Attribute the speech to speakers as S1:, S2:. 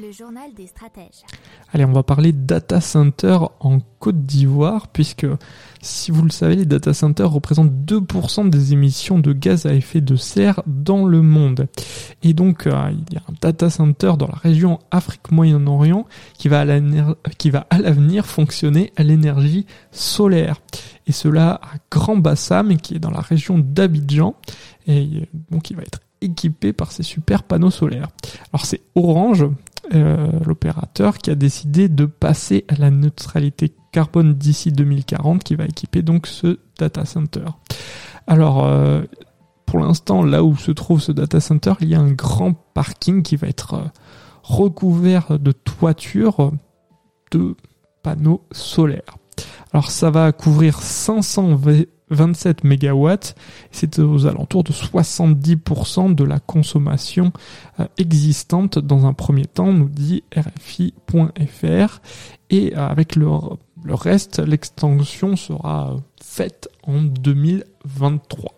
S1: Le journal des stratèges.
S2: Allez, on va parler data center en Côte d'Ivoire, puisque si vous le savez, les data centers représentent 2% des émissions de gaz à effet de serre dans le monde. Et donc, euh, il y a un data center dans la région Afrique-Moyen-Orient qui va à l'avenir fonctionner à l'énergie solaire. Et cela à Grand Bassam, qui est dans la région d'Abidjan. Et donc, il va être équipé par ces super panneaux solaires. Alors c'est Orange euh, l'opérateur qui a décidé de passer à la neutralité carbone d'ici 2040 qui va équiper donc ce data center. Alors euh, pour l'instant là où se trouve ce data center il y a un grand parking qui va être euh, recouvert de toitures de panneaux solaires. Alors ça va couvrir 500 27 MW, c'est aux alentours de 70% de la consommation euh, existante dans un premier temps, nous dit RFI.fr. Et euh, avec le, le reste, l'extension sera faite en 2023.